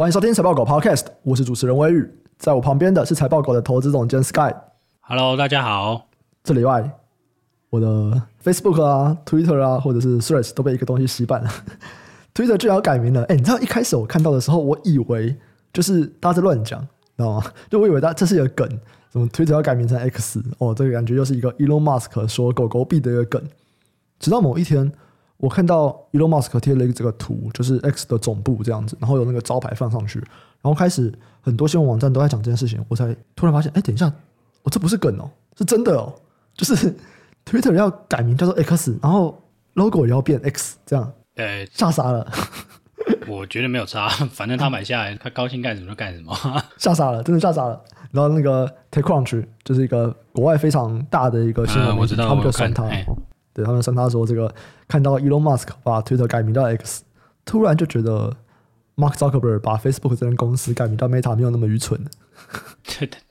欢迎收听财报狗 Podcast，我是主持人威宇，在我旁边的是财报狗的投资总监 Sky。Hello，大家好。这礼拜我的 Facebook 啊、Twitter 啊，或者是 Threads 都被一个东西洗版了。Twitter 居然要改名了！哎，你知道一开始我看到的时候，我以为就是大家在乱讲，知道吗？就我以为他这是一个梗，怎么 Twitter 要改名成 X 哦，这个感觉又是一个 Elon Musk 说狗狗币的一个梗。直到某一天。我看到 Elon Musk 贴了一个这个图，就是 X 的总部这样子，然后有那个招牌放上去，然后开始很多新闻网站都在讲这件事情，我才突然发现，哎，等一下，我、哦、这不是梗哦，是真的哦，就是 Twitter 要改名叫做 X，然后 logo 也要变 X，这样，呃，吓傻了。我觉得没有差，反正他买下来，他高兴干什么就干什么，吓傻了，真的吓傻了。然后那个 TechCrunch 就是一个国外非常大的一个新闻、嗯，我知道，他们就酸他。对，他们算他说这个看到 Elon Musk 把 Twitter 改名叫 X，突然就觉得 Mark Zuckerberg 把 Facebook 这间公司改名到 Meta 没有那么愚蠢。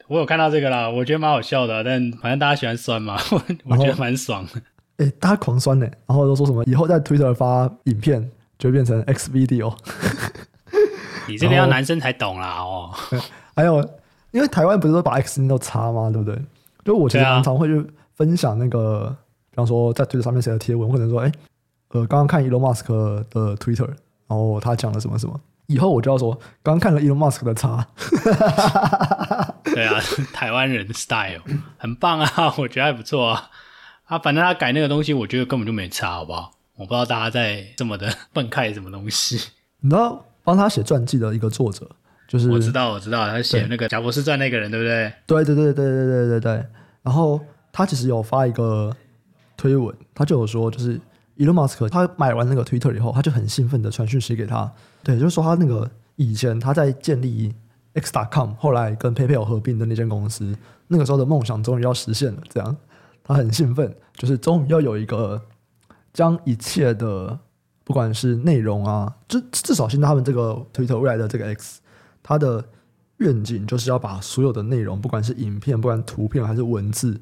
我有看到这个啦，我觉得蛮好笑的，但反正大家喜欢酸嘛，我 我觉得蛮爽的。哎，大家狂酸呢，然后都说什么以后在 Twitter 发影片就会变成 X Video。你这个要男生才懂啦哦。还有，因为台湾不是都把 X 音都插吗？对不对？就我其实常常会去分享那个。比方说，在推特上面写的贴文，或者说，哎，呃，刚刚看 Elon Musk 的 Twitter，然后他讲了什么什么，以后我就要说，刚刚看了 Elon Musk 的叉。对啊，台湾人 style 很棒啊，我觉得还不错啊。啊，反正他改那个东西，我觉得根本就没差，好不好？我不知道大家在这么的愤慨什么东西。你知道帮他写传记的一个作者，就是我知道，我知道，他写那个贾博士传那个人，对不对？对对对对对对对对。然后他其实有发一个。推文，他就有说，就是 Elon Musk 他买完那个 Twitter 以后，他就很兴奋的传讯息给他，对，就是说他那个以前他在建立 X.com，后来跟 PayPal 合并的那间公司，那个时候的梦想终于要实现了，这样他很兴奋，就是终于要有一个将一切的不管是内容啊，至至少现在他们这个 Twitter 未来的这个 X，它的愿景就是要把所有的内容，不管是影片，不管图片还是文字。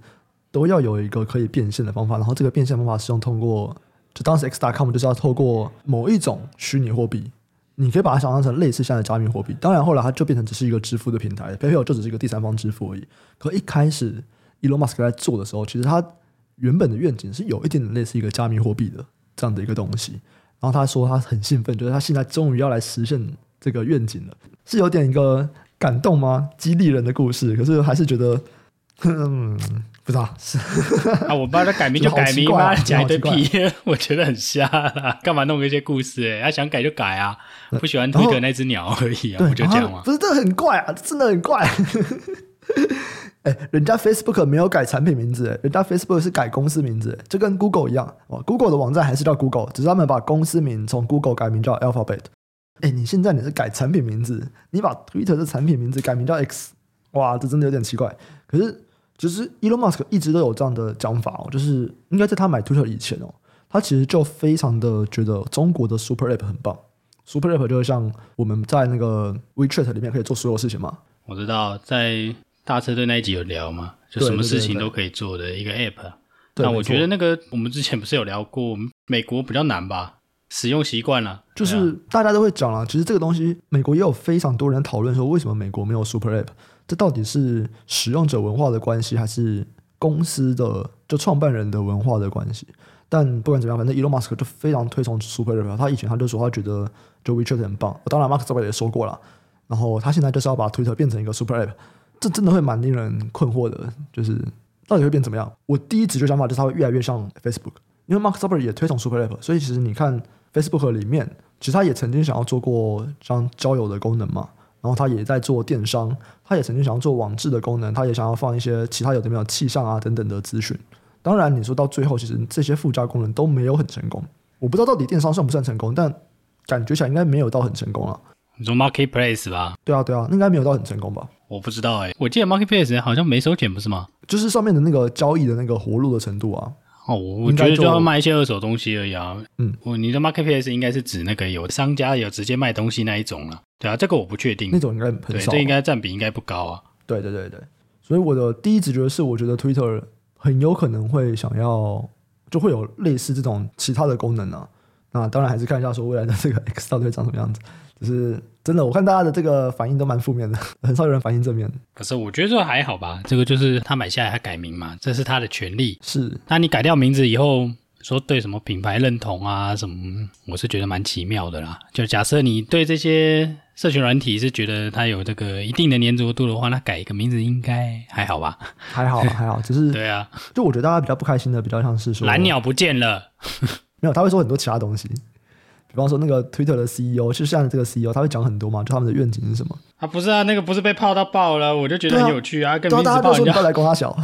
都要有一个可以变现的方法，然后这个变现方法是用通过，就当时 X.com 就是要透过某一种虚拟货币，你可以把它想象成类似像的加密货币。当然后来它就变成只是一个支付的平台，PayPal 就只是一个第三方支付而已。可一开始 Elon Musk 在做的时候，其实他原本的愿景是有一点点类似一个加密货币的这样的一个东西。然后他说他很兴奋，就是他现在终于要来实现这个愿景了，是有点一个感动吗？激励人的故事，可是还是觉得，嗯。不知道是啊，我帮他改名就 改名嘛，讲一堆屁，我觉得很瞎啦，干嘛弄一些故事？哎，他想改就改啊，不喜欢推特那只鸟而已啊，不就这样吗？不是，这很怪啊，真的很怪。哎、欸，人家 Facebook 没有改产品名字，哎，人家 Facebook 是改公司名字，就跟 Google 一样哦。Google 的网站还是叫 Google，只是他们把公司名从 Google 改名叫 Alphabet。哎、欸，你现在你是改产品名字，你把 Twitter 的产品名字改名叫 X，哇，这真的有点奇怪。可是。其实 Elon Musk 一直都有这样的讲法哦，就是应该在他买 Twitter 以前哦，他其实就非常的觉得中国的 Super App 很棒。Super App 就是像我们在那个 WeChat 里面可以做所有事情嘛。我知道在大车队那一集有聊嘛，就什么事情都可以做的一个 App。那我觉得那个我们之前不是有聊过，美国比较难吧，使用习惯了。就是大家都会讲了，其实这个东西美国也有非常多人讨论说，为什么美国没有 Super App。这到底是使用者文化的关系，还是公司的就创办人的文化的关系？但不管怎么样，反正 Elon Musk 就非常推崇 Super App。他以前他就说他觉得就 WeChat 很棒。当然 Mark z u c k e r 也说过了。然后他现在就是要把 Twitter 变成一个 Super App，这真的会蛮令人困惑的。就是到底会变怎么样？我第一直觉想法就是它会越来越像 Facebook，因为 Mark z u c k e r 也推崇 Super App，所以其实你看 Facebook 里面，其实他也曾经想要做过像交友的功能嘛。然后他也在做电商，他也曾经想要做网志的功能，他也想要放一些其他有的没有气象啊等等的资讯。当然，你说到最后，其实这些附加功能都没有很成功。我不知道到底电商算不算成功，但感觉起来应该没有到很成功啊。你说 Marketplace 吧？对啊，对啊，应该没有到很成功吧？我不知道哎、欸，我记得 Marketplace 好像没收钱，不是吗？就是上面的那个交易的那个活络的程度啊。哦，我觉得就要卖一些二手东西而已啊。嗯，我你的 marketplace 应该是指那个有商家有直接卖东西那一种了。对啊，这个我不确定。那种应该很少，这应该占比应该不高啊。对对对对，所以我的第一直觉是，我觉得 Twitter 很有可能会想要，就会有类似这种其他的功能啊。那当然还是看一下说未来的这个 X 到底会长什么样子。只是真的，我看大家的这个反应都蛮负面的，很少有人反应正面。可是我觉得这还好吧，这个就是他买下来他改名嘛，这是他的权利。是，那你改掉名字以后，说对什么品牌认同啊什么，我是觉得蛮奇妙的啦。就假设你对这些社群软体是觉得它有这个一定的粘着度的话，那改一个名字应该还好吧？还好 还好，只是对啊，就我觉得大家比较不开心的，比较像是说蓝鸟不见了，没有，他会说很多其他东西。比方说那个 Twitter 的 CEO，就像这个 CEO，他会讲很多嘛，就他们的愿景是什么？啊，不是啊，那个不是被泡到爆了，我就觉得很有趣啊，跟名字大家都说你来攻他小，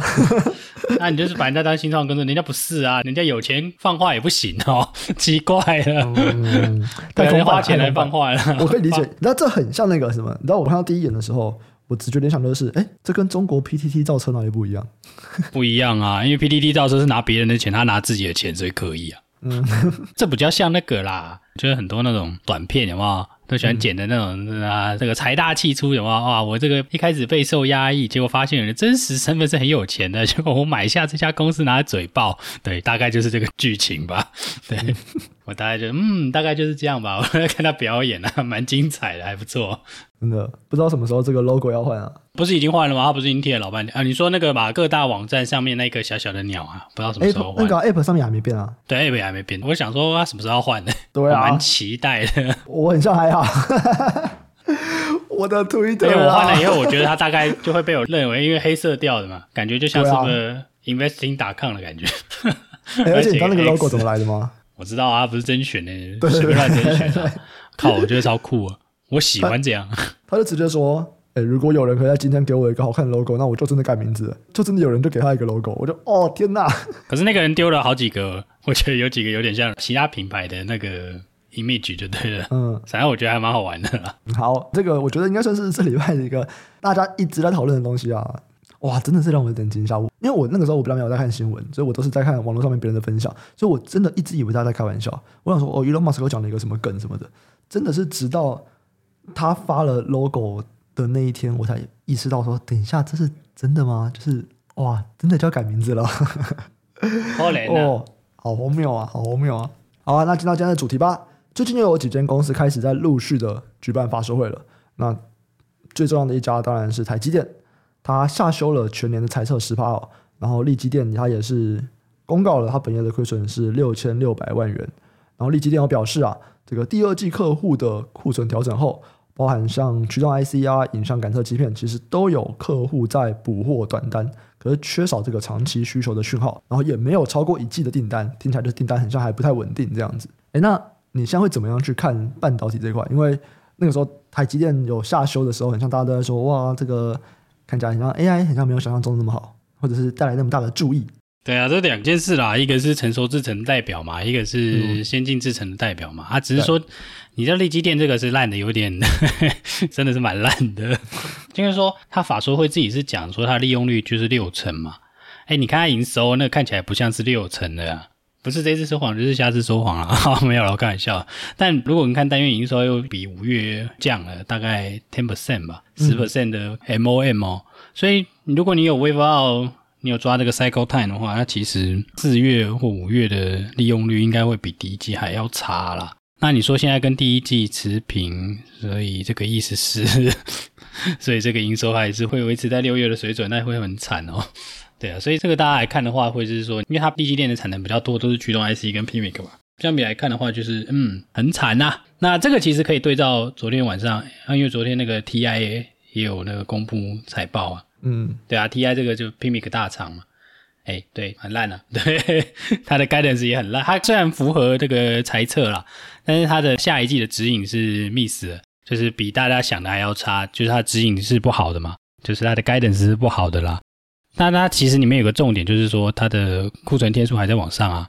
那 你就是把人家当新创跟着，人家不是啊，人家有钱放话也不行哦，奇怪了，嗯，但人花钱来放话了，我可以理解。那这很像那个什么？你知道我看到第一眼的时候，我直觉联想的是，哎，这跟中国 PTT 造车哪里不一样？不一样啊，因为 PTT 造车是拿别人的钱，他拿自己的钱，所以可以啊。嗯，这比较像那个啦，就是很多那种短片，有没有？都喜欢剪的那种、嗯、啊，这个财大气粗，有没有？哇，我这个一开始备受压抑，结果发现人的真实身份是很有钱的，结果我买下这家公司拿来嘴爆，对，大概就是这个剧情吧。对，我大概就嗯，大概就是这样吧。我在看他表演啊，蛮精彩的，还不错。真的不知道什么时候这个 logo 要换啊？不是已经换了吗？他不是已经贴了老半天啊？你说那个把各大网站上面那个小小的鸟啊，不知道什么时候换？那个 app 上面还没变啊？对，app 还没变。我想说他什么时候要换呢？对啊，蛮期待的。我很像还好，我的 Twitter，因为我换了以后，我觉得它大概就会被我认为，因为黑色调的嘛，感觉就像是个 investing.com 的感觉。而且你 知道那个 logo 怎么来的吗？我知道啊，不是甄选的，随便乱甄选的。靠，我觉得超酷啊！我喜欢这样，他就直接说：“哎、欸，如果有人可以在今天给我一个好看的 logo，那我就真的改名字了。”就真的有人就给他一个 logo，我就哦天哪！可是那个人丢了好几个，我觉得有几个有点像其他品牌的那个 image 就对了。嗯，反正我觉得还蛮好玩的啦。好，这个我觉得应该算是这礼拜的一个 大家一直在讨论的东西啊。哇，真的是让我有点惊吓。因为我那个时候我比较没有在看新闻，所以我都是在看网络上面别人的分享，所以我真的一直以为大家在开玩笑。我想说，哦，Elon Musk 讲了一个什么梗什么的，真的是直到。他发了 logo 的那一天，我才意识到说，等一下，这是真的吗？就是哇，真的就要改名字了，哦，好荒谬啊，好荒谬啊！好啊，那进到今天的主题吧。最近又有几间公司开始在陆续的举办发售会了。那最重要的一家当然是台积电，它下修了全年的财测十趴哦。然后力积电它也是公告了，它本业的亏损是六千六百万元。然后立积电有表示啊，这个第二季客户的库存调整后。包含像驱动 IC 啊、影像感测芯片，其实都有客户在补货短单，可是缺少这个长期需求的讯号，然后也没有超过一季的订单，听起来这订单好像还不太稳定这样子。诶，那你现在会怎么样去看半导体这块？因为那个时候台积电有下修的时候，很像大家都在说，哇，这个看起来很像 AI，很像没有想象中那么好，或者是带来那么大的注意。对啊，这两件事啦，一个是成熟制程的代表嘛，一个是先进制程的代表嘛，啊，只是说。你这利基店这个是烂的有点，真的是蛮烂的。就是说，他法说会自己是讲说，它利用率就是六成嘛。哎，你看它营收，那个看起来不像是六成的呀，不是这次说谎就是下次说谎啊。没有了，我开玩笑。但如果你看单月营收又比五月降了大概 ten percent 吧，十 percent 的 MOM 哦。所以如果你有 wafer out，你有抓这个 cycle time 的话，那其实四月或五月的利用率应该会比第一季还要差啦。那你说现在跟第一季持平，所以这个意思是，所以这个营收还是会维持在六月的水准，那会很惨哦。对啊，所以这个大家来看的话，会是说，因为它力积电的产能比较多，都是驱动 IC 跟 PMIC 嘛，相比来看的话，就是嗯，很惨呐。那这个其实可以对照昨天晚上，因为昨天那个 TIA 也有那个公布财报啊，嗯，对啊，TI 这个就 Pimic 大厂嘛。哎，对，很烂了、啊。对，它的 guidance 也很烂。它虽然符合这个猜测啦，但是它的下一季的指引是 miss 的，就是比大家想的还要差。就是它指引是不好的嘛，就是它的 guidance 是不好的啦。那它其实里面有个重点，就是说它的库存天数还在往上啊。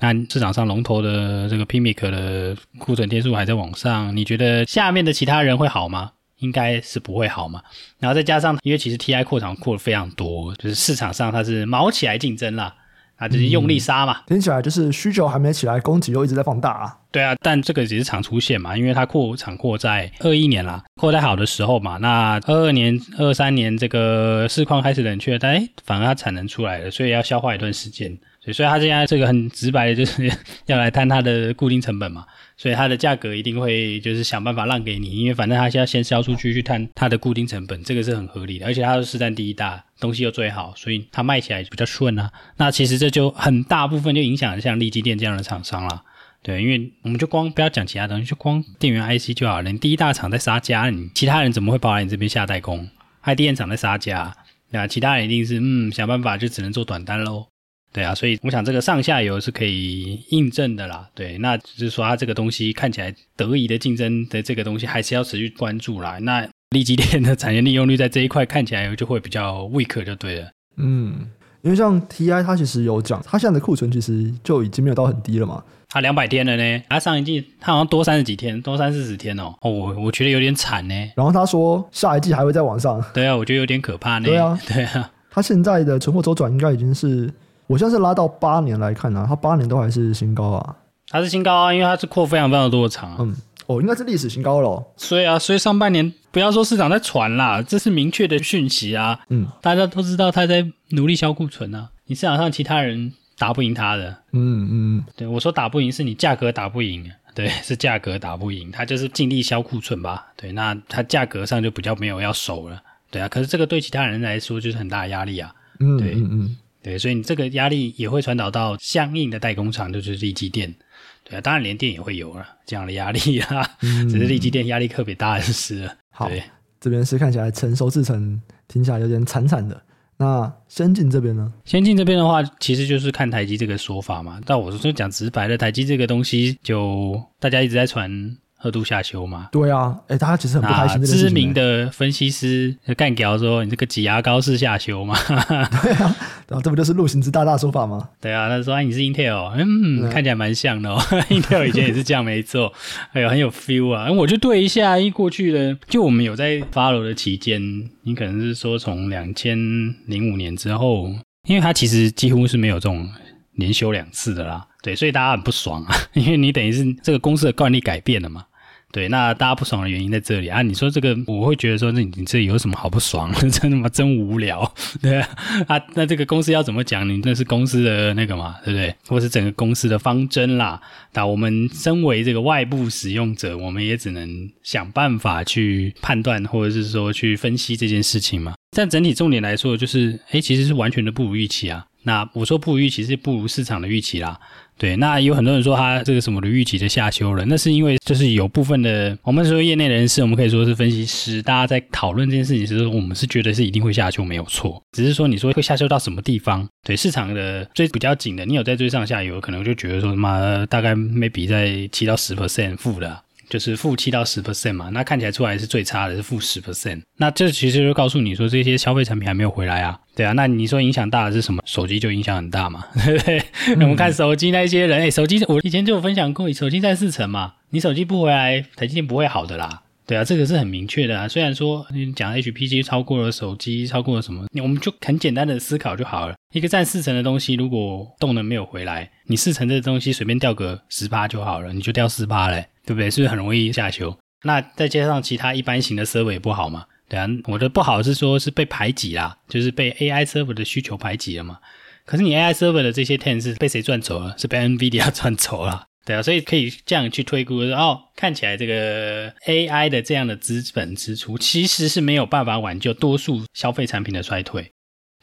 那市场上龙头的这个 Pimic 的库存天数还在往上，你觉得下面的其他人会好吗？应该是不会好嘛，然后再加上，因为其实 TI 扩厂扩的非常多，就是市场上它是毛起来竞争啦，啊，就是用力杀嘛。听起来就是需求还没起来，供给又一直在放大啊。对啊，但这个只是常出现嘛，因为它扩厂扩在二一年啦，扩在好的时候嘛，那二二年、二三年这个市况开始冷却，但哎，反而它产能出来了，所以要消化一段时间。所以，他现在这个很直白的，就是 要来摊他的固定成本嘛。所以它的价格一定会就是想办法让给你，因为反正他现在先销出去去摊它的固定成本，这个是很合理的。而且它是市占第一大，东西又最好，所以它卖起来比较顺啊。那其实这就很大部分就影响像力积电这样的厂商啦。对，因为我们就光不要讲其他东西，就光电源 IC 就好了。你第一大厂在杀价，你其他人怎么会跑来你这边下代工？还电厂在杀价，对啊，其他人一定是嗯想办法就只能做短单喽。对啊，所以我想这个上下游是可以印证的啦。对，那就是说它这个东西看起来得宜的竞争的这个东西还是要持续关注啦。那力积电的产业利用率在这一块看起来就会比较 weak 就对了。嗯，因为像 TI 它其实有讲，它现在的库存其实就已经没有到很低了嘛。它两百天了呢，它上一季它好像多三十几天，多三四十天哦。哦，我我觉得有点惨呢。然后他说下一季还会再往上。对啊，我觉得有点可怕呢。对啊，对啊，它现在的存货周转应该已经是。我现在是拉到八年来看啊，它八年都还是新高啊，还是新高啊，因为它是扩非常非常多的厂啊。嗯，哦，应该是历史新高了哦。所以啊，所以上半年不要说市场在传啦，这是明确的讯息啊。嗯，大家都知道他在努力销库存啊，你市场上其他人打不赢他的。嗯嗯，对，我说打不赢是你价格打不赢，对，是价格打不赢，他就是尽力销库存吧。对，那他价格上就比较没有要守了。对啊，可是这个对其他人来说就是很大的压力啊。嗯，对，嗯嗯。对，所以你这个压力也会传导到相应的代工厂，就是力积电。对啊，当然联电也会有了这样的压力啊，嗯、只是力积电压力特别大就是了。好，对这边是看起来成熟制程听起来有点惨惨的。那先进这边呢？先进这边的话，其实就是看台积这个说法嘛。但我说讲直白的，台积这个东西就大家一直在传。二度下修嘛？对啊，哎，大家其实很不开心。知名的分析师干掉说：“你这个挤牙膏式下修嘛？” 对啊，然后这不就是陆行之大大说法吗？对啊，他说：“哎，你是 Intel，嗯，看起来蛮像的哦。Intel 以前也是这样，没错，哎呦，很有 feel 啊。”我就对一下，一过去的，就我们有在 follow 的期间，你可能是说从两千零五年之后，因为它其实几乎是没有这种连休两次的啦，对，所以大家很不爽啊，因为你等于是这个公司的惯例改变了嘛。对，那大家不爽的原因在这里啊！你说这个，我会觉得说，那你这有什么好不爽？真的吗？真无聊，对啊，啊，那这个公司要怎么讲？你那是公司的那个嘛，对不对？或是整个公司的方针啦。那我们身为这个外部使用者，我们也只能想办法去判断，或者是说去分析这件事情嘛。但整体重点来说，就是，诶，其实是完全的不如预期啊。那我说不如预期，是不如市场的预期啦。对，那有很多人说他这个什么的预期的下修了，那是因为就是有部分的我们说业内人士，我们可以说是分析师，大家在讨论这件事情时候，我们是觉得是一定会下修，没有错。只是说你说会下修到什么地方？对，市场的追比较紧的，你有在追上下游，可能就觉得说什么大概 maybe 在七到十 percent 负的。就是负七到十 percent 嘛，那看起来出来是最差的，是负十 percent。那这其实就告诉你说，这些消费产品还没有回来啊，对啊。那你说影响大的是什么？手机就影响很大嘛，对不对？嗯、我们看手机那些人，哎，手机我以前就有分享过，手机占四成嘛，你手机不回来，台积电不会好的啦，对啊，这个是很明确的啊。虽然说你讲 HPC 超过了手机，超过了什么，我们就很简单的思考就好了。一个占四成的东西，如果动能没有回来，你四成的东西随便掉个十八就好了，你就掉四八嘞。对不对？是不是很容易下修？那再加上其他一般型的 server 也不好嘛？对啊，我的不好是说是被排挤啦，就是被 AI server 的需求排挤了嘛。可是你 AI server 的这些 ten 是被谁赚走了？是被 NVIDIA 赚走了。对啊，所以可以这样去推估，哦，看起来这个 AI 的这样的资本支出其实是没有办法挽救多数消费产品的衰退。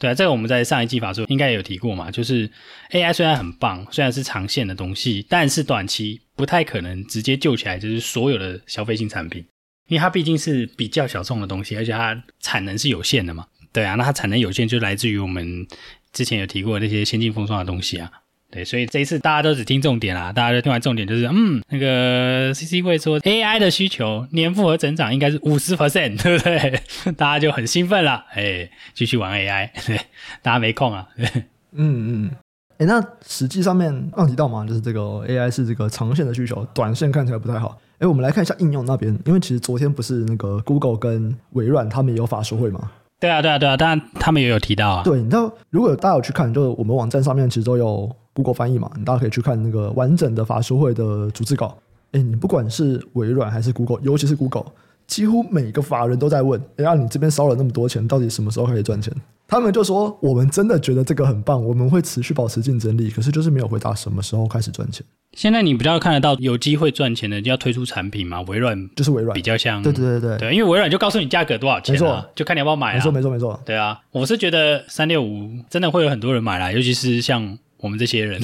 对啊，这个我们在上一季法说应该也有提过嘛，就是 AI 虽然很棒，虽然是长线的东西，但是短期不太可能直接救起来，就是所有的消费性产品，因为它毕竟是比较小众的东西，而且它产能是有限的嘛。对啊，那它产能有限就来自于我们之前有提过那些先进封装的东西啊。对，所以这一次大家都只听重点啦，大家都听完重点就是，嗯，那个 CC 会说 AI 的需求年复合增长应该是五十 percent，对不对？大家就很兴奋了，哎，继续玩 AI，对，大家没空啊，对，嗯嗯，哎，那实际上面刚提到嘛，就是这个 AI 是这个长线的需求，短线看起来不太好。哎，我们来看一下应用那边，因为其实昨天不是那个 Google 跟微软他们也有法说会嘛？对啊，对啊，对啊，当然他们也有提到啊。对，你知道，如果大家有去看，就是我们网站上面其实都有。Google 翻译嘛，你大家可以去看那个完整的法术会的逐字稿。诶，你不管是微软还是 Google，尤其是 Google，几乎每个法人都在问：哎呀，你这边烧了那么多钱，到底什么时候可以赚钱？他们就说我们真的觉得这个很棒，我们会持续保持竞争力，可是就是没有回答什么时候开始赚钱。现在你比较看得到有机会赚钱的，就要推出产品嘛？微软就是微软，比较像，对对对对，对，因为微软就告诉你价格多少钱，没错，就看你要不要买啊。没错没错没错，对啊，我是觉得三六五真的会有很多人买来，尤其是像我们这些人，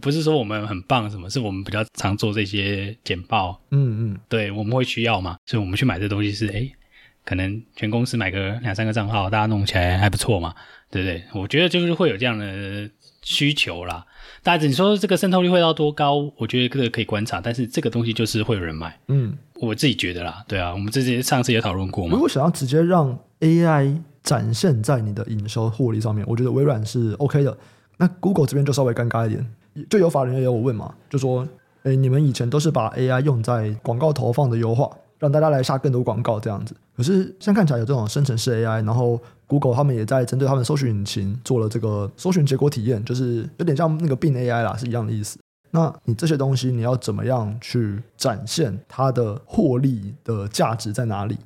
不是说我们很棒什么，是我们比较常做这些简报，嗯嗯，对，我们会需要嘛，所以我们去买这东西是，诶，可能全公司买个两三个账号，大家弄起来还不错嘛，对不对？我觉得就是会有这样的需求啦。但是你说这个渗透率会到多高？我觉得这个可以观察，但是这个东西就是会有人买。嗯，我自己觉得啦，对啊，我们之前上次也讨论过嘛。如果想要直接让 AI 展现在你的营收获利上面，我觉得微软是 OK 的。那 Google 这边就稍微尴尬一点，就有法人也有我问嘛，就说：诶，你们以前都是把 AI 用在广告投放的优化，让大家来下更多广告这样子。可是现在看起来有这种生成式 AI，然后。Google 他们也在针对他们搜寻引擎做了这个搜寻结果体验，就是有点像那个 Bing AI 啦，是一样的意思。那你这些东西你要怎么样去展现它的获利的价值在哪里？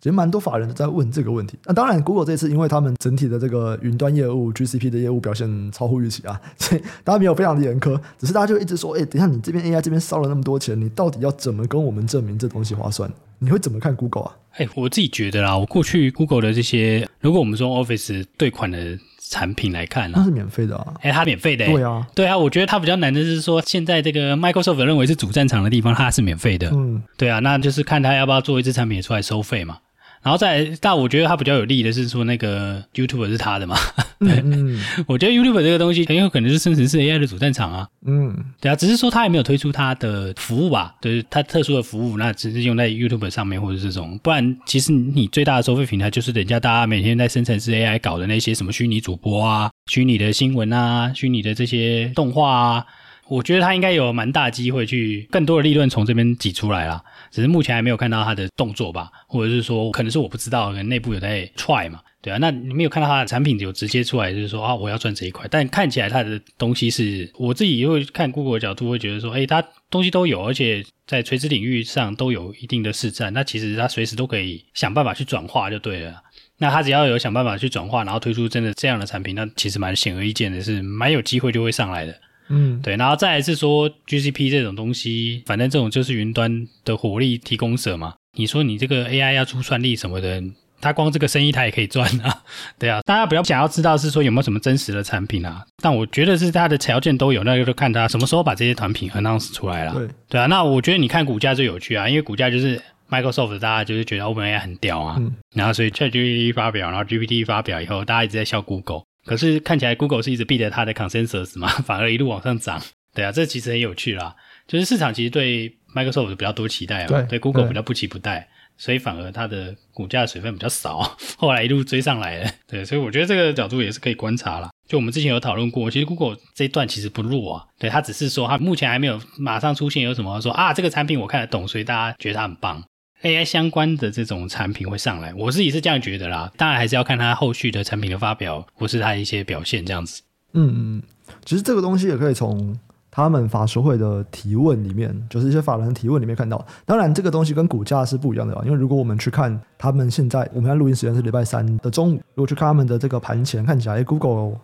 其实蛮多法人都在问这个问题。那当然，Google 这次因为他们整体的这个云端业务 GCP 的业务表现超乎预期啊，所以大家没有非常的严苛，只是大家就一直说：哎，等一下你这边 AI 这边烧了那么多钱，你到底要怎么跟我们证明这东西划算？你会怎么看 Google 啊？哎、欸，我自己觉得啦，我过去 Google 的这些，如果我们说 Office 对款的产品来看，那是免费的啊。哎、欸，它免费的、欸。对啊，对啊，我觉得它比较难的是说，现在这个 Microsoft 认为是主战场的地方，它是免费的。嗯，对啊，那就是看它要不要做一支产品出来收费嘛。然后再，但我觉得它比较有利的是说，那个 YouTube 是它的嘛。对，嗯，我觉得 YouTube 这个东西很有可能是生成式 AI 的主战场啊。嗯，对啊，只是说它还没有推出它的服务吧，就是它特殊的服务，那只是用在 YouTube 上面或者这种。不然，其实你最大的收费平台就是人家大家每天在生成式 AI 搞的那些什么虚拟主播啊、虚拟的新闻啊、虚拟的这些动画啊。我觉得它应该有蛮大机会去更多的利润从这边挤出来啦。只是目前还没有看到他的动作吧，或者是说可能是我不知道，可能内部有在 try 嘛，对啊，那你没有看到他的产品有直接出来，就是说啊，我要赚这一块，但看起来他的东西是，我自己也会看 Google 的角度会觉得说，诶，他东西都有，而且在垂直领域上都有一定的市占，那其实他随时都可以想办法去转化就对了。那他只要有想办法去转化，然后推出真的这样的产品，那其实蛮显而易见的是，蛮有机会就会上来的。嗯，对，然后再来是说 GCP 这种东西，反正这种就是云端的火力提供者嘛。你说你这个 AI 要出算力什么的，它光这个生意它也可以赚啊。对啊，大家不要想要知道是说有没有什么真实的产品啊？但我觉得是它的条件都有，那就看它什么时候把这些产品 announce 出来了。对，对啊，那我觉得你看股价最有趣啊，因为股价就是 Microsoft，大家就是觉得 OpenAI 很屌啊，嗯、然后所以 ChatGPT 发表，然后 GPT 发表以后，大家一直在笑 Google。可是看起来 Google 是一直避着它的 consensus 嘛，反而一路往上涨。对啊，这其实很有趣啦。就是市场其实对 Microsoft 比较多期待啊，对，对 Google 比较不期不待，所以反而它的股价水分比较少，后来一路追上来了。对，所以我觉得这个角度也是可以观察啦。就我们之前有讨论过，其实 Google 这一段其实不弱啊。对，它只是说它目前还没有马上出现有什么说啊，这个产品我看得懂，所以大家觉得它很棒。AI 相关的这种产品会上来，我自己是这样觉得啦。当然还是要看它后续的产品的发表，或是它一些表现这样子。嗯嗯，其实这个东西也可以从他们法说会的提问里面，就是一些法人提问里面看到。当然，这个东西跟股价是不一样的啊，因为如果我们去看他们现在，我们在录音时间是礼拜三的中午，如果去看他们的这个盘前，看起来，诶，Google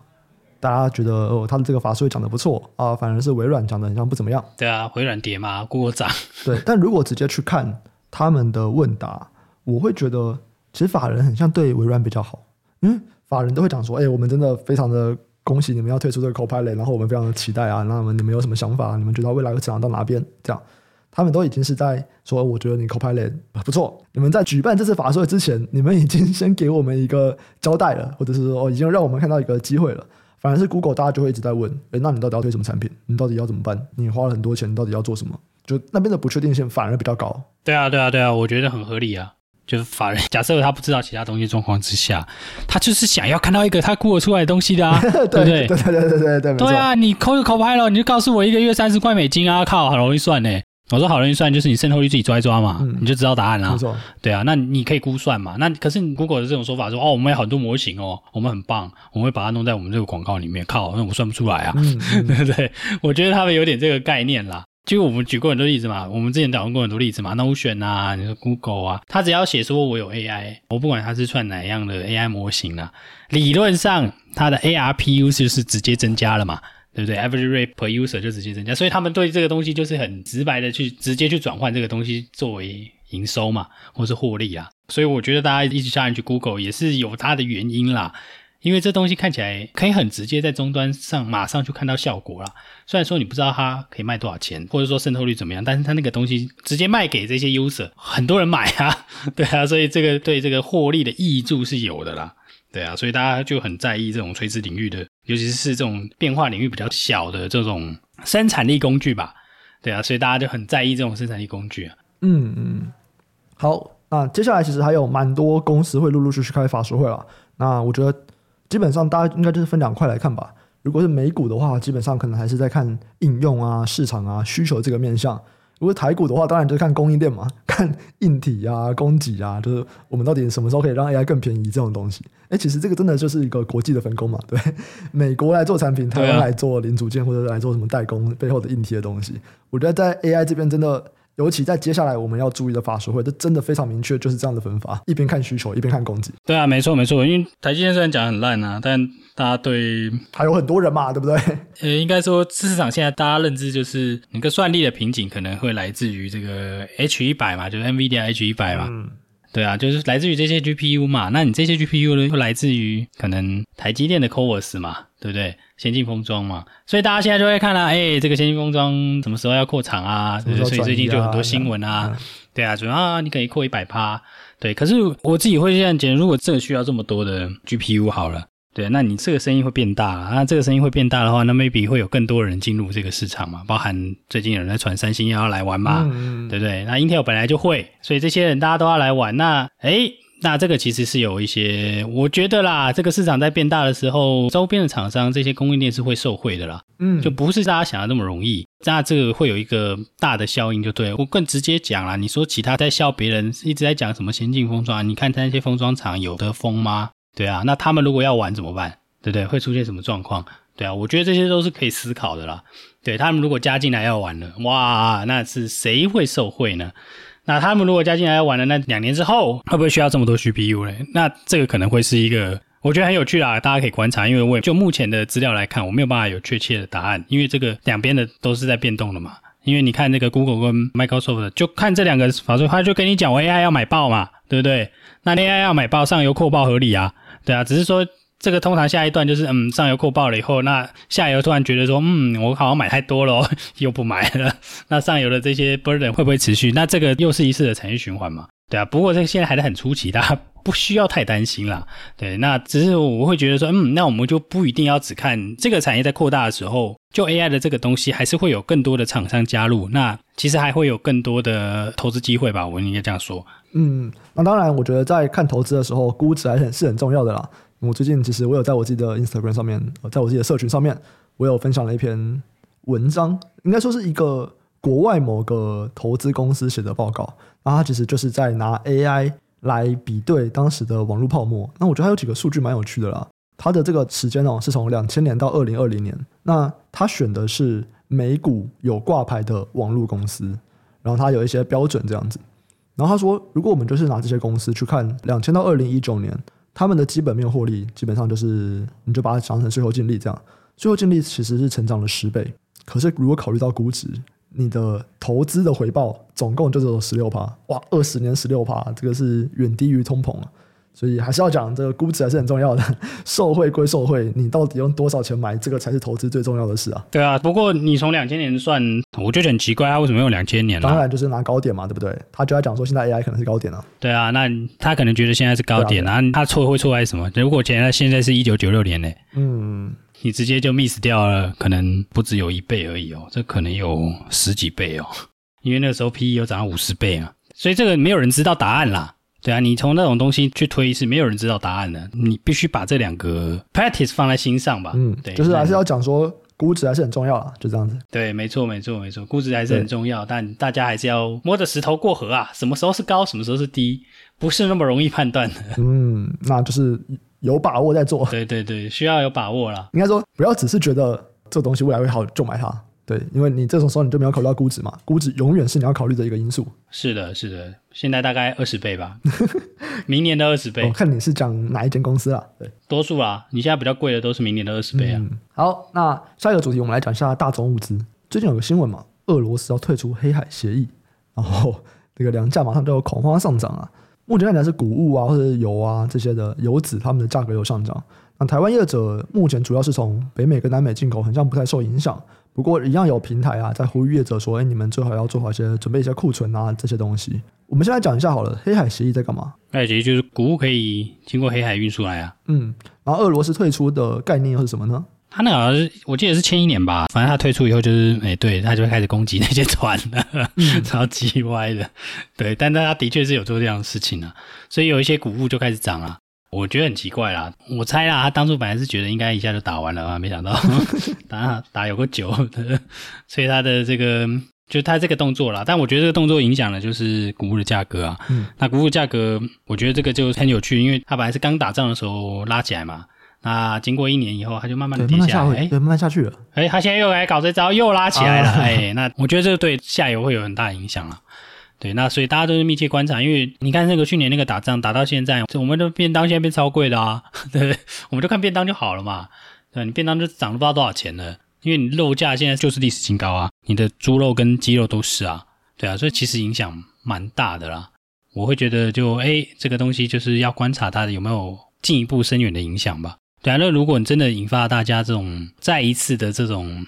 大家觉得哦，他的这个法术会讲的不错啊，反而是微软讲的很像不怎么样。对啊，微软跌嘛，Google 涨。对，但如果直接去看。他们的问答，我会觉得其实法人很像对微软比较好，因为法人都会讲说：“哎、我们真的非常的恭喜你们要推出这个 Copilot，然后我们非常的期待啊，那么你们有什么想法？你们觉得未来会成长到哪边？”这样，他们都已经是在说：“我觉得你 Copilot 不错。”你们在举办这次法说之前，你们已经先给我们一个交代了，或者是说已经让我们看到一个机会了。反而是 Google，大家就会一直在问：“哎、欸，那你到底要推什么产品？你到底要怎么办？你花了很多钱，你到底要做什么？”就那边的不确定性反而比较高。对啊，对啊，对啊，我觉得很合理啊。就是法人假设他不知道其他东西状况之下，他就是想要看到一个他 Google 出来的东西的啊，对不对？对对对对对对，对啊，你抠就抠拍了，你就告诉我一个月三十块美金啊，靠，很容易算呢。我说好容易算，就是你渗透率自己抓一抓嘛，嗯、你就知道答案啦。没错，对啊，那你可以估算嘛。那可是你 Google 的这种说法说，哦，我们有很多模型哦，我们很棒，我们会把它弄在我们这个广告里面，靠，那我算不出来啊，嗯嗯、对 不对？我觉得他们有点这个概念啦。就我们举过很多例子嘛，我们之前讨论过很多例子嘛，Notion 啊，你说 Google 啊，他只要写说我有 AI，我不管他是串哪样的 AI 模型啊，理论上它的 ARPU 就是直接增加了嘛，对不对？Average rate per user 就直接增加，所以他们对这个东西就是很直白的去直接去转换这个东西作为营收嘛，或是获利啊。所以我觉得大家一直下进去 Google 也是有它的原因啦。因为这东西看起来可以很直接在终端上马上就看到效果了。虽然说你不知道它可以卖多少钱，或者说渗透率怎么样，但是它那个东西直接卖给这些 user，很多人买啊，对啊，所以这个对这个获利的挹注是有的啦，对啊，所以大家就很在意这种垂直领域的，尤其是这种变化领域比较小的这种生产力工具吧，对啊，所以大家就很在意这种生产力工具啊。嗯嗯，好，那接下来其实还有蛮多公司会陆陆续续开法说会了，那我觉得。基本上大家应该就是分两块来看吧。如果是美股的话，基本上可能还是在看应用啊、市场啊、需求这个面向。如果台股的话，当然就是看供应链嘛，看硬体啊、供给啊，就是我们到底什么时候可以让 AI 更便宜这种东西。哎，其实这个真的就是一个国际的分工嘛，对，美国来做产品，台湾来做零组件或者来做什么代工背后的硬体的东西。我觉得在 AI 这边真的。尤其在接下来我们要注意的法说会，这真的非常明确，就是这样的分法：一边看需求，一边看供给。对啊，没错没错。因为台积电虽然讲得很烂啊，但大家对还有很多人嘛，对不对？呃，应该说市场现在大家认知就是，那个算力的瓶颈可能会来自于这个 H 一百嘛，就是 NVIDIA H 一百嘛。嗯。对啊，就是来自于这些 GPU 嘛。那你这些 GPU 呢，又来自于可能台积电的 CoWoS 嘛，对不对？先进封装嘛，所以大家现在就会看啦、啊，哎，这个先进封装什么时候要扩厂啊？所以最近就很多新闻啊，嗯、对啊，主要啊，你可以扩一百趴，对。可是我自己会这样讲，如果真的需要这么多的 GPU 好了，对，那你这个生意会变大啊。那这个生意会变大的话，那 maybe 会有更多人进入这个市场嘛，包含最近有人在传三星要来玩嘛，嗯、对不对？那 Intel 本来就会，所以这些人大家都要来玩，那哎。那这个其实是有一些，我觉得啦，这个市场在变大的时候，周边的厂商这些供应链是会受惠的啦，嗯，就不是大家想的那么容易。那这个会有一个大的效应，就对。我更直接讲啦，你说其他在笑别人一直在讲什么先进封装，你看他那些封装厂有得封吗？对啊，那他们如果要玩怎么办？对不对？会出现什么状况？对啊，我觉得这些都是可以思考的啦。对，他们如果加进来要玩了，哇，那是谁会受惠呢？那他们如果加进来玩了，那两年之后会不会需要这么多 GPU 嘞？那这个可能会是一个我觉得很有趣啦，大家可以观察。因为我就目前的资料来看，我没有办法有确切的答案，因为这个两边的都是在变动的嘛。因为你看那个 Google 跟 Microsoft，就看这两个法说，他就跟你讲，我 AI 要买爆嘛，对不对？那 AI 要买爆，上游扩爆合理啊，对啊，只是说。这个通常下一段就是，嗯，上游扩爆了以后，那下游突然觉得说，嗯，我好像买太多了哦，又不买了。那上游的这些 burden 会不会持续？那这个又是一次的产业循环嘛？对啊。不过这现在还在很初期，大家不需要太担心啦。对，那只是我会觉得说，嗯，那我们就不一定要只看这个产业在扩大的时候，就 AI 的这个东西，还是会有更多的厂商加入。那其实还会有更多的投资机会吧？我应该这样说。嗯，那当然，我觉得在看投资的时候，估值还是很是很重要的啦。我最近其实我有在我自己的 Instagram 上面，在我自己的社群上面，我有分享了一篇文章，应该说是一个国外某个投资公司写的报告。那它其实就是在拿 AI 来比对当时的网络泡沫。那我觉得它有几个数据蛮有趣的啦。它的这个时间哦，是从两千年到二零二零年。那它选的是美股有挂牌的网络公司，然后它有一些标准这样子。然后他说，如果我们就是拿这些公司去看两千到二零一九年。他们的基本面获利基本上就是，你就把它想成最后净利这样，最后净利其实是成长了十倍，可是如果考虑到估值，你的投资的回报总共就只有十六趴，哇，二十年十六趴，这个是远低于通膨啊。所以还是要讲这个估值还是很重要的，受惠归受惠，你到底用多少钱买这个才是投资最重要的事啊。对啊，不过你从两千年算，我觉得很奇怪，他为什么用两千年？当然就是拿高点嘛，对不对？他就在讲说现在 AI 可能是高点啊。对啊，那他可能觉得现在是高点啊，他错会错在什么？如果现在现在是一九九六年呢？嗯，你直接就 miss 掉了，可能不只有一倍而已哦，这可能有十几倍哦，因为那个时候 PE 有涨到五十倍啊，所以这个没有人知道答案啦。对啊，你从那种东西去推是没有人知道答案的，你必须把这两个 practice 放在心上吧。嗯，对，就是还是要讲说估值还是很重要啊，就这样子。对，没错，没错，没错，估值还是很重要，但大家还是要摸着石头过河啊。什么时候是高，什么时候是低，不是那么容易判断的。嗯，那就是有把握在做。对对对，需要有把握啦。应该说，不要只是觉得这东西未来会好就买它。对，因为你这种时候你就没有考虑到估值嘛，估值永远是你要考虑的一个因素。是的，是的，现在大概二十倍吧，明年的二十倍。我、哦、看你是讲哪一间公司啦？对，多数啊，你现在比较贵的都是明年的二十倍啊、嗯。好，那下一个主题我们来讲一下大宗物资。最近有个新闻嘛，俄罗斯要退出黑海协议，然后这个粮价马上就有恐慌上涨啊。目前看起来是谷物啊或者油啊这些的油脂，它们的价格有上涨。那台湾业者目前主要是从北美跟南美进口，好像不太受影响。不过一样有平台啊，在呼吁业者说：“哎，你们最好要做好一些准备，一些库存啊这些东西。”我们先来讲一下好了，黑海协议在干嘛？黑海协议就是谷物可以经过黑海运出来啊。嗯，然后俄罗斯退出的概念又是什么呢？他那好像是我记得是前一年吧，反正他退出以后就是，哎，对，他就会开始攻击那些船了，嗯、超级歪的。对，但他的确是有做这样的事情啊，所以有一些谷物就开始涨了。我觉得很奇怪啦，我猜啦，他当初本来是觉得应该一下就打完了啊，没想到 打打有个久的，所以他的这个就他这个动作啦，但我觉得这个动作影响了就是谷物的价格啊。嗯，那谷物价格，我觉得这个就很有趣，因为他本来是刚打仗的时候拉起来嘛，那经过一年以后，他就慢慢的跌下来，哎，慢慢下去了，哎，他现在又来搞这招，又拉起来了，哎，那我觉得这个对下游会有很大的影响啊。对，那所以大家都是密切观察，因为你看那个去年那个打仗打到现在，我们的便当现在变超贵的啊，对不对？我们就看便当就好了嘛，对，你便当就涨了不知道多少钱了，因为你肉价现在就是历史新高啊，你的猪肉跟鸡肉都是啊，对啊，所以其实影响蛮大的啦。我会觉得就哎，这个东西就是要观察它的有没有进一步深远的影响吧。对啊，那如果你真的引发大家这种再一次的这种。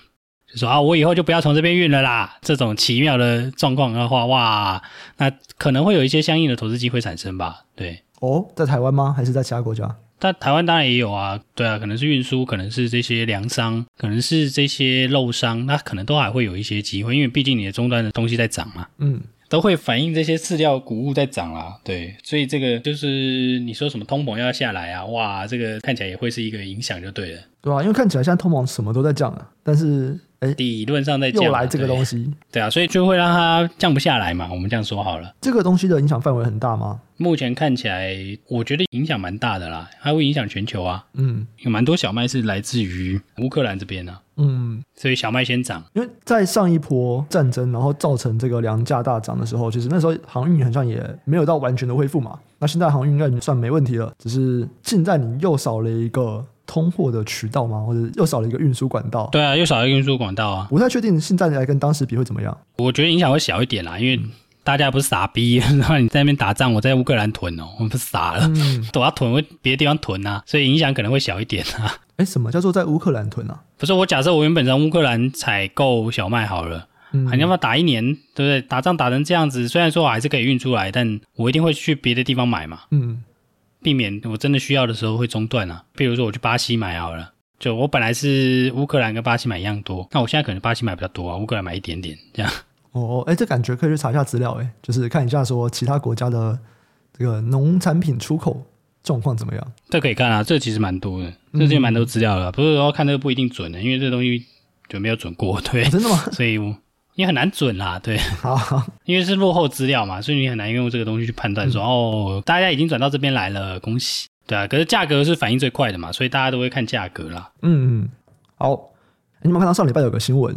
就说啊，我以后就不要从这边运了啦。这种奇妙的状况的话，哇，那可能会有一些相应的投资机会产生吧？对，哦，在台湾吗？还是在其他国家？但台湾当然也有啊。对啊，可能是运输，可能是这些粮商，可能是这些肉商，那可能都还会有一些机会，因为毕竟你的终端的东西在涨嘛。嗯。都会反映这些饲料谷物在涨啦，对，所以这个就是你说什么通膨要下来啊，哇，这个看起来也会是一个影响就对了，对啊，因为看起来现在通膨什么都在降啊，但是哎，理论上在降，又来这个东西对，对啊，所以就会让它降不下来嘛，我们这样说好了。这个东西的影响范围很大吗？目前看起来，我觉得影响蛮大的啦，它会影响全球啊，嗯，有蛮多小麦是来自于乌克兰这边啊。嗯，所以小麦先涨，因为在上一波战争，然后造成这个粮价大涨的时候，其实那时候航运好像也没有到完全的恢复嘛。那现在航运应该算没问题了，只是现在你又少了一个通货的渠道吗，或者又少了一个运输管道。对啊，又少了一个运输管道啊。不太确定现在来跟当时比会怎么样。我觉得影响会小一点啦，因为大家不是傻逼，然后你在那边打仗，我在乌克兰囤哦，我们不是傻了，都要囤，我别的地方囤啊，所以影响可能会小一点啊。哎，什么叫做在乌克兰囤啊？不是我假设我原本在乌克兰采购小麦好了，嗯，你要不要打一年，对不对？打仗打成这样子，虽然说我还是可以运出来，但我一定会去别的地方买嘛，嗯，避免我真的需要的时候会中断啊。比如说我去巴西买好了，就我本来是乌克兰跟巴西买一样多，那我现在可能巴西买比较多啊，乌克兰买一点点这样。哦，哎，这感觉可以去查一下资料，哎，就是看一下说其他国家的这个农产品出口。状况怎么样？这可以看啊，这其实蛮多的，这就蛮多资料的。不是说看这个不一定准的，因为这东西就没有准过，对。哦、真的吗？所以你很难准啦，对。好，因为是落后资料嘛，所以你很难用这个东西去判断说、嗯、哦，大家已经转到这边来了，恭喜。对啊，可是价格是反应最快的嘛，所以大家都会看价格啦。嗯嗯。好，你们看到上礼拜有个新闻，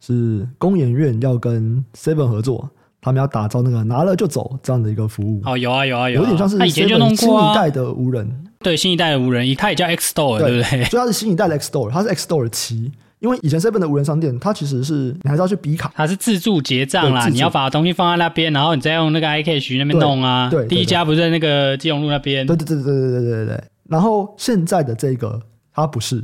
是工研院要跟 Seven 合作。他们要打造那个拿了就走这样的一个服务哦，有啊有啊有啊，有点像是他以前就弄过新一代的无人，对新一代的无人，它也叫 X Store，对，对不对？所以它是新一代的 X Store，它是 X Store 七，因为以前 Seven 的无人商店，它其实是你还是要去比卡，它是自助结账啦，你要把东西放在那边，然后你再用那个 iCash 那边弄啊。对，对对对，第一家不是在那个基隆路那边？对对对对对对对对对。然后现在的这个它不是，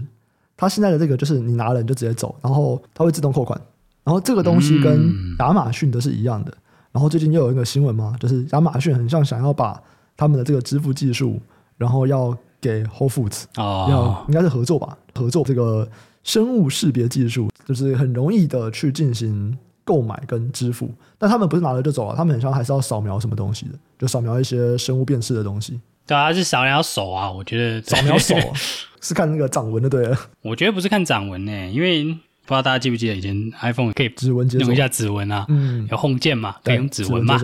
它现在的这个就是你拿了你就直接走，然后它会自动扣款，然后这个东西跟亚马逊的是一样的。嗯然后最近又有一个新闻嘛，就是亚马逊很像想要把他们的这个支付技术，然后要给 Whole Foods，哦，要应该是合作吧，合作这个生物识别技术，就是很容易的去进行购买跟支付。但他们不是拿了就走啊，他们很像还是要扫描什么东西的，就扫描一些生物辨识的东西。对啊，是扫描手啊，我觉得 扫描手是看那个掌纹的，对了。我觉得不是看掌纹呢，因为。不知道大家记不记得以前 iPhone 可以指纹用一下指纹啊，嗯，有 Home 键嘛，可以用指纹嘛，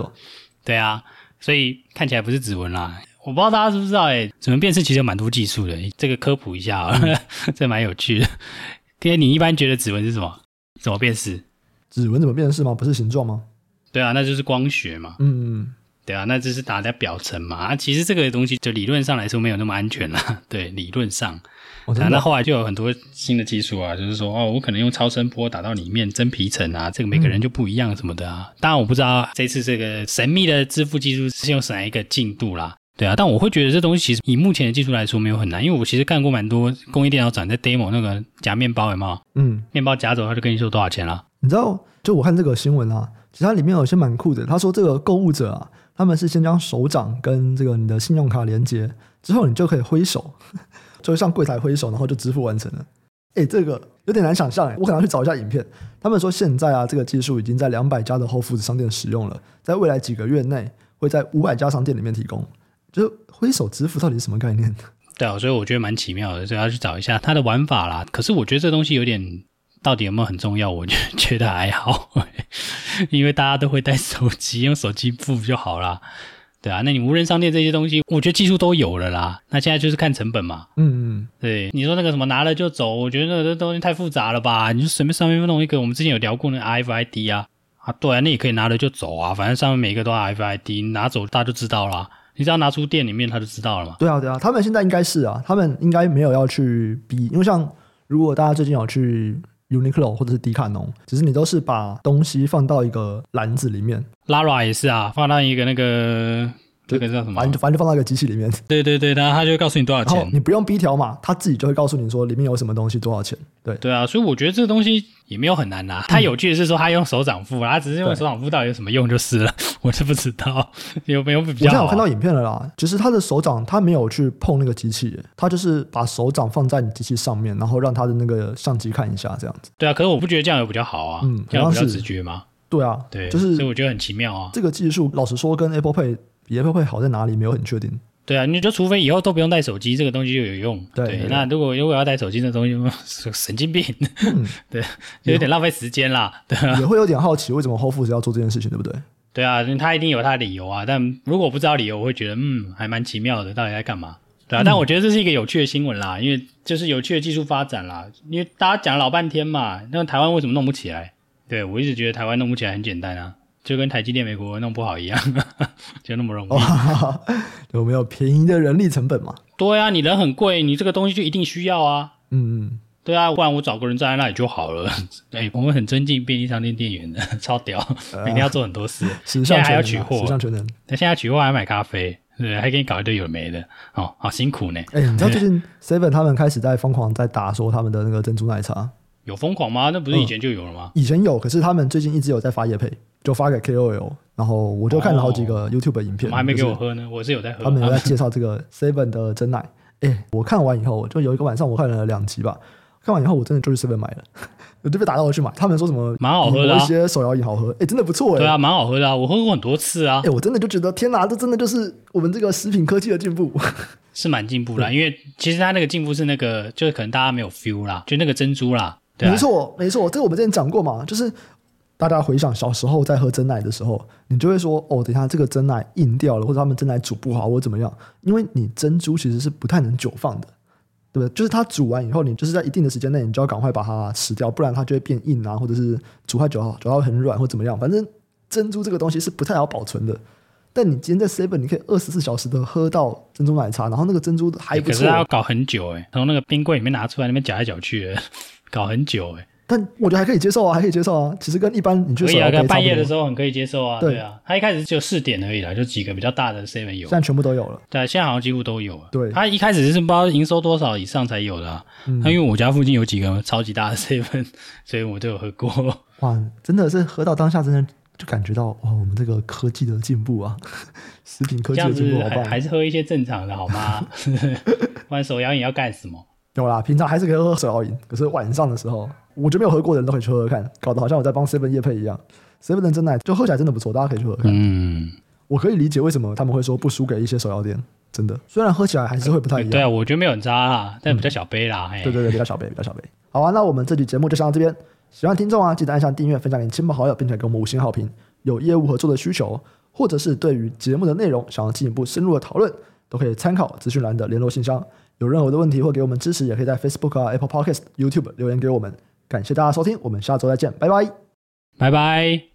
对啊，所以看起来不是指纹啦。我不知道大家知不知道，哎，指纹辨识其实有蛮多技术的，这个科普一下啊，嗯、这蛮有趣的。因为你一般觉得指纹是什么？怎么辨识？指纹怎么辨识吗？不是形状吗？对啊，那就是光学嘛。嗯，对啊，那这是打在表层嘛。啊，其实这个东西就理论上来说没有那么安全啦。对，理论上。哦、啊，那后来就有很多新的技术啊，就是说哦，我可能用超声波打到里面真皮层啊，这个每个人就不一样什么的啊。嗯、当然我不知道这次这个神秘的支付技术是用哪一个进度啦。对啊，但我会觉得这东西其实以目前的技术来说没有很难，因为我其实干过蛮多工业电脑展在 demo 那个夹面包有没有？嗯，面包夹走他就跟你说多少钱了。你知道，就我看这个新闻啊，其实它里面有些蛮酷的。他说这个购物者啊，他们是先将手掌跟这个你的信用卡连接，之后你就可以挥手，就会向柜台挥手，然后就支付完成了。诶，这个有点难想象诶，我可能要去找一下影片。他们说现在啊，这个技术已经在两百家的 Whole Foods 商店使用了，在未来几个月内会在五百家商店里面提供。就挥手支付到底是什么概念？对啊，所以我觉得蛮奇妙的，所以要去找一下它的玩法啦。可是我觉得这东西有点，到底有没有很重要？我就觉得还好，因为大家都会带手机，用手机付就好啦。对啊，那你无人商店这些东西，我觉得技术都有了啦。那现在就是看成本嘛。嗯嗯，对，你说那个什么拿了就走，我觉得那东西太复杂了吧？你就随便上面弄一个，我们之前有聊过那个 RFID 啊，啊，对啊，那也可以拿了就走啊，反正上面每一个都 RFID，拿走大家就知道啦。你只要拿出店里面，他就知道了嘛。对啊，对啊，他们现在应该是啊，他们应该没有要去逼，因为像如果大家最近有去 Uniqlo 或者是迪卡侬，只是你都是把东西放到一个篮子里面。Lara 也是啊，放到一个那个。这个叫什么？反正反正就放到一个机器里面。对对对，然后他就会告诉你多少钱。你不用逼条码，他自己就会告诉你说里面有什么东西多少钱。对对啊，所以我觉得这个东西也没有很难拿。他有趣的是说他用手掌付，他只是用手掌付到底有什么用就是了。我是不知道 有没有比较好。我看到影片了啦，就是他的手掌他没有去碰那个机器，他就是把手掌放在你机器上面，然后让他的那个相机看一下这样子。对啊，可是我不觉得这样有比较好啊，嗯，这样比较直觉吗？对啊，对，就是所以我觉得很奇妙啊。这个技术老实说跟 Apple Pay。比 Apple Pay 好在哪里？没有很确定。对啊，你就除非以后都不用带手机，这个东西就有用。对，对，对，那如果如果要带手机，这东西 神经病。嗯、对，就有点浪费时间啦。对啊，也会有点好奇，为什么 Whole Foods 要做这件事情，对不对？对啊，他一定有他的理由啊。但如果我不知道理由，我会觉得嗯，还蛮奇妙的，到底在干嘛？对啊，嗯、但我觉得这是一个有趣的新闻啦，因为就是有趣的技术发展啦。因为大家讲了老半天嘛，那台湾为什么弄不起来？对，我一直觉得台湾弄不起来很简单啊。就跟台积电美国弄不好一样，就那么容易。有没有便宜的人力成本嘛？对啊，你人很贵，你这个东西就一定需要啊。嗯嗯，对啊，不然我找个人站在那里就好了。哎，我们很尊敬便利商店店员的，超屌，每天要做很多事，现在还要取货，时尚全能。那现在取货还要买咖啡，对，还给你搞一堆有的没的，哦，好辛苦呢。哎，你知道最近 Seven 他们开始在疯狂在打说他们的那个珍珠奶茶，有疯狂吗？那不是以前就有了吗？以前有，可是他们最近一直有在发夜配。就发给 KOL，然后我就看了好几个 YouTube 影片。我还没给我喝呢，我是有在喝。他们有在介绍这个 Seven 的真奶。哎，我看完以后，就有一个晚上我看了两集吧。看完以后，我真的就去 Seven 买了，我 就被打到我去买。他们说什么？蛮好喝的，一些手摇饮好喝。哎，真的不错哎。对啊，蛮好喝的啊，我喝过很多次啊。哎，我真的就觉得天哪，这真的就是我们这个食品科技的进步，是蛮进步啦。因为其实它那个进步是那个，就是可能大家没有 feel 啦，就那个珍珠啦。对，没错，没错，这个我们之前讲过嘛，就是。大家回想小时候在喝珍奶的时候，你就会说：“哦，等一下这个珍奶硬掉了，或者他们真奶煮不好，或者怎么样？”因为你珍珠其实是不太能久放的，对不对？就是它煮完以后，你就是在一定的时间内，你就要赶快把它吃掉，不然它就会变硬啊，或者是煮太久，煮到很软或怎么样。反正珍珠这个东西是不太好保存的。但你今天在 Seven，你可以二十四小时的喝到珍珠奶茶，然后那个珍珠还不错。可是它要搞很久诶，从那个冰柜里面拿出来，那边搅来搅去，搞很久诶。但我觉得还可以接受啊，还可以接受啊。其实跟一般你去可以啊，半夜的时候很可以接受啊。对啊，他一开始只有四点而已啦，就几个比较大的 seven 有，现在全部都有了。对，现在好像几乎都有了。对，他一开始是不知道营收多少以上才有的啊。嗯，因为我家附近有几个超级大的 seven，所以我都有喝过。哇，真的是喝到当下，真的就感觉到哇，我们这个科技的进步啊，食品科技的进步好棒。还是喝一些正常的好吗？不然手摇饮要干什么？有啦，平常还是可以喝喝手摇饮，可是晚上的时候。我觉得没有喝过的人都可以去喝喝看，搞得好像我在帮 Seven 业配一样。Seven 的真奶就喝起来真的不错，大家可以去喝喝看。嗯，我可以理解为什么他们会说不输给一些手摇店，真的。虽然喝起来还是会不太一样。对啊，我觉得没有很差啊，但比较小杯啦。对对对，比较小杯，比较小杯。好啊，那我们这期节目就上到这边。喜欢听众啊，记得按下订阅，分享给亲朋好友，并且给我们五星好评。有业务合作的需求，或者是对于节目的内容想要进一步深入的讨论，都可以参考资讯栏的联络信箱。有任何的问题或给我们支持，也可以在 Facebook 啊、Apple Podcast、YouTube 留言给我们。感谢大家收听，我们下周再见，拜拜，拜拜。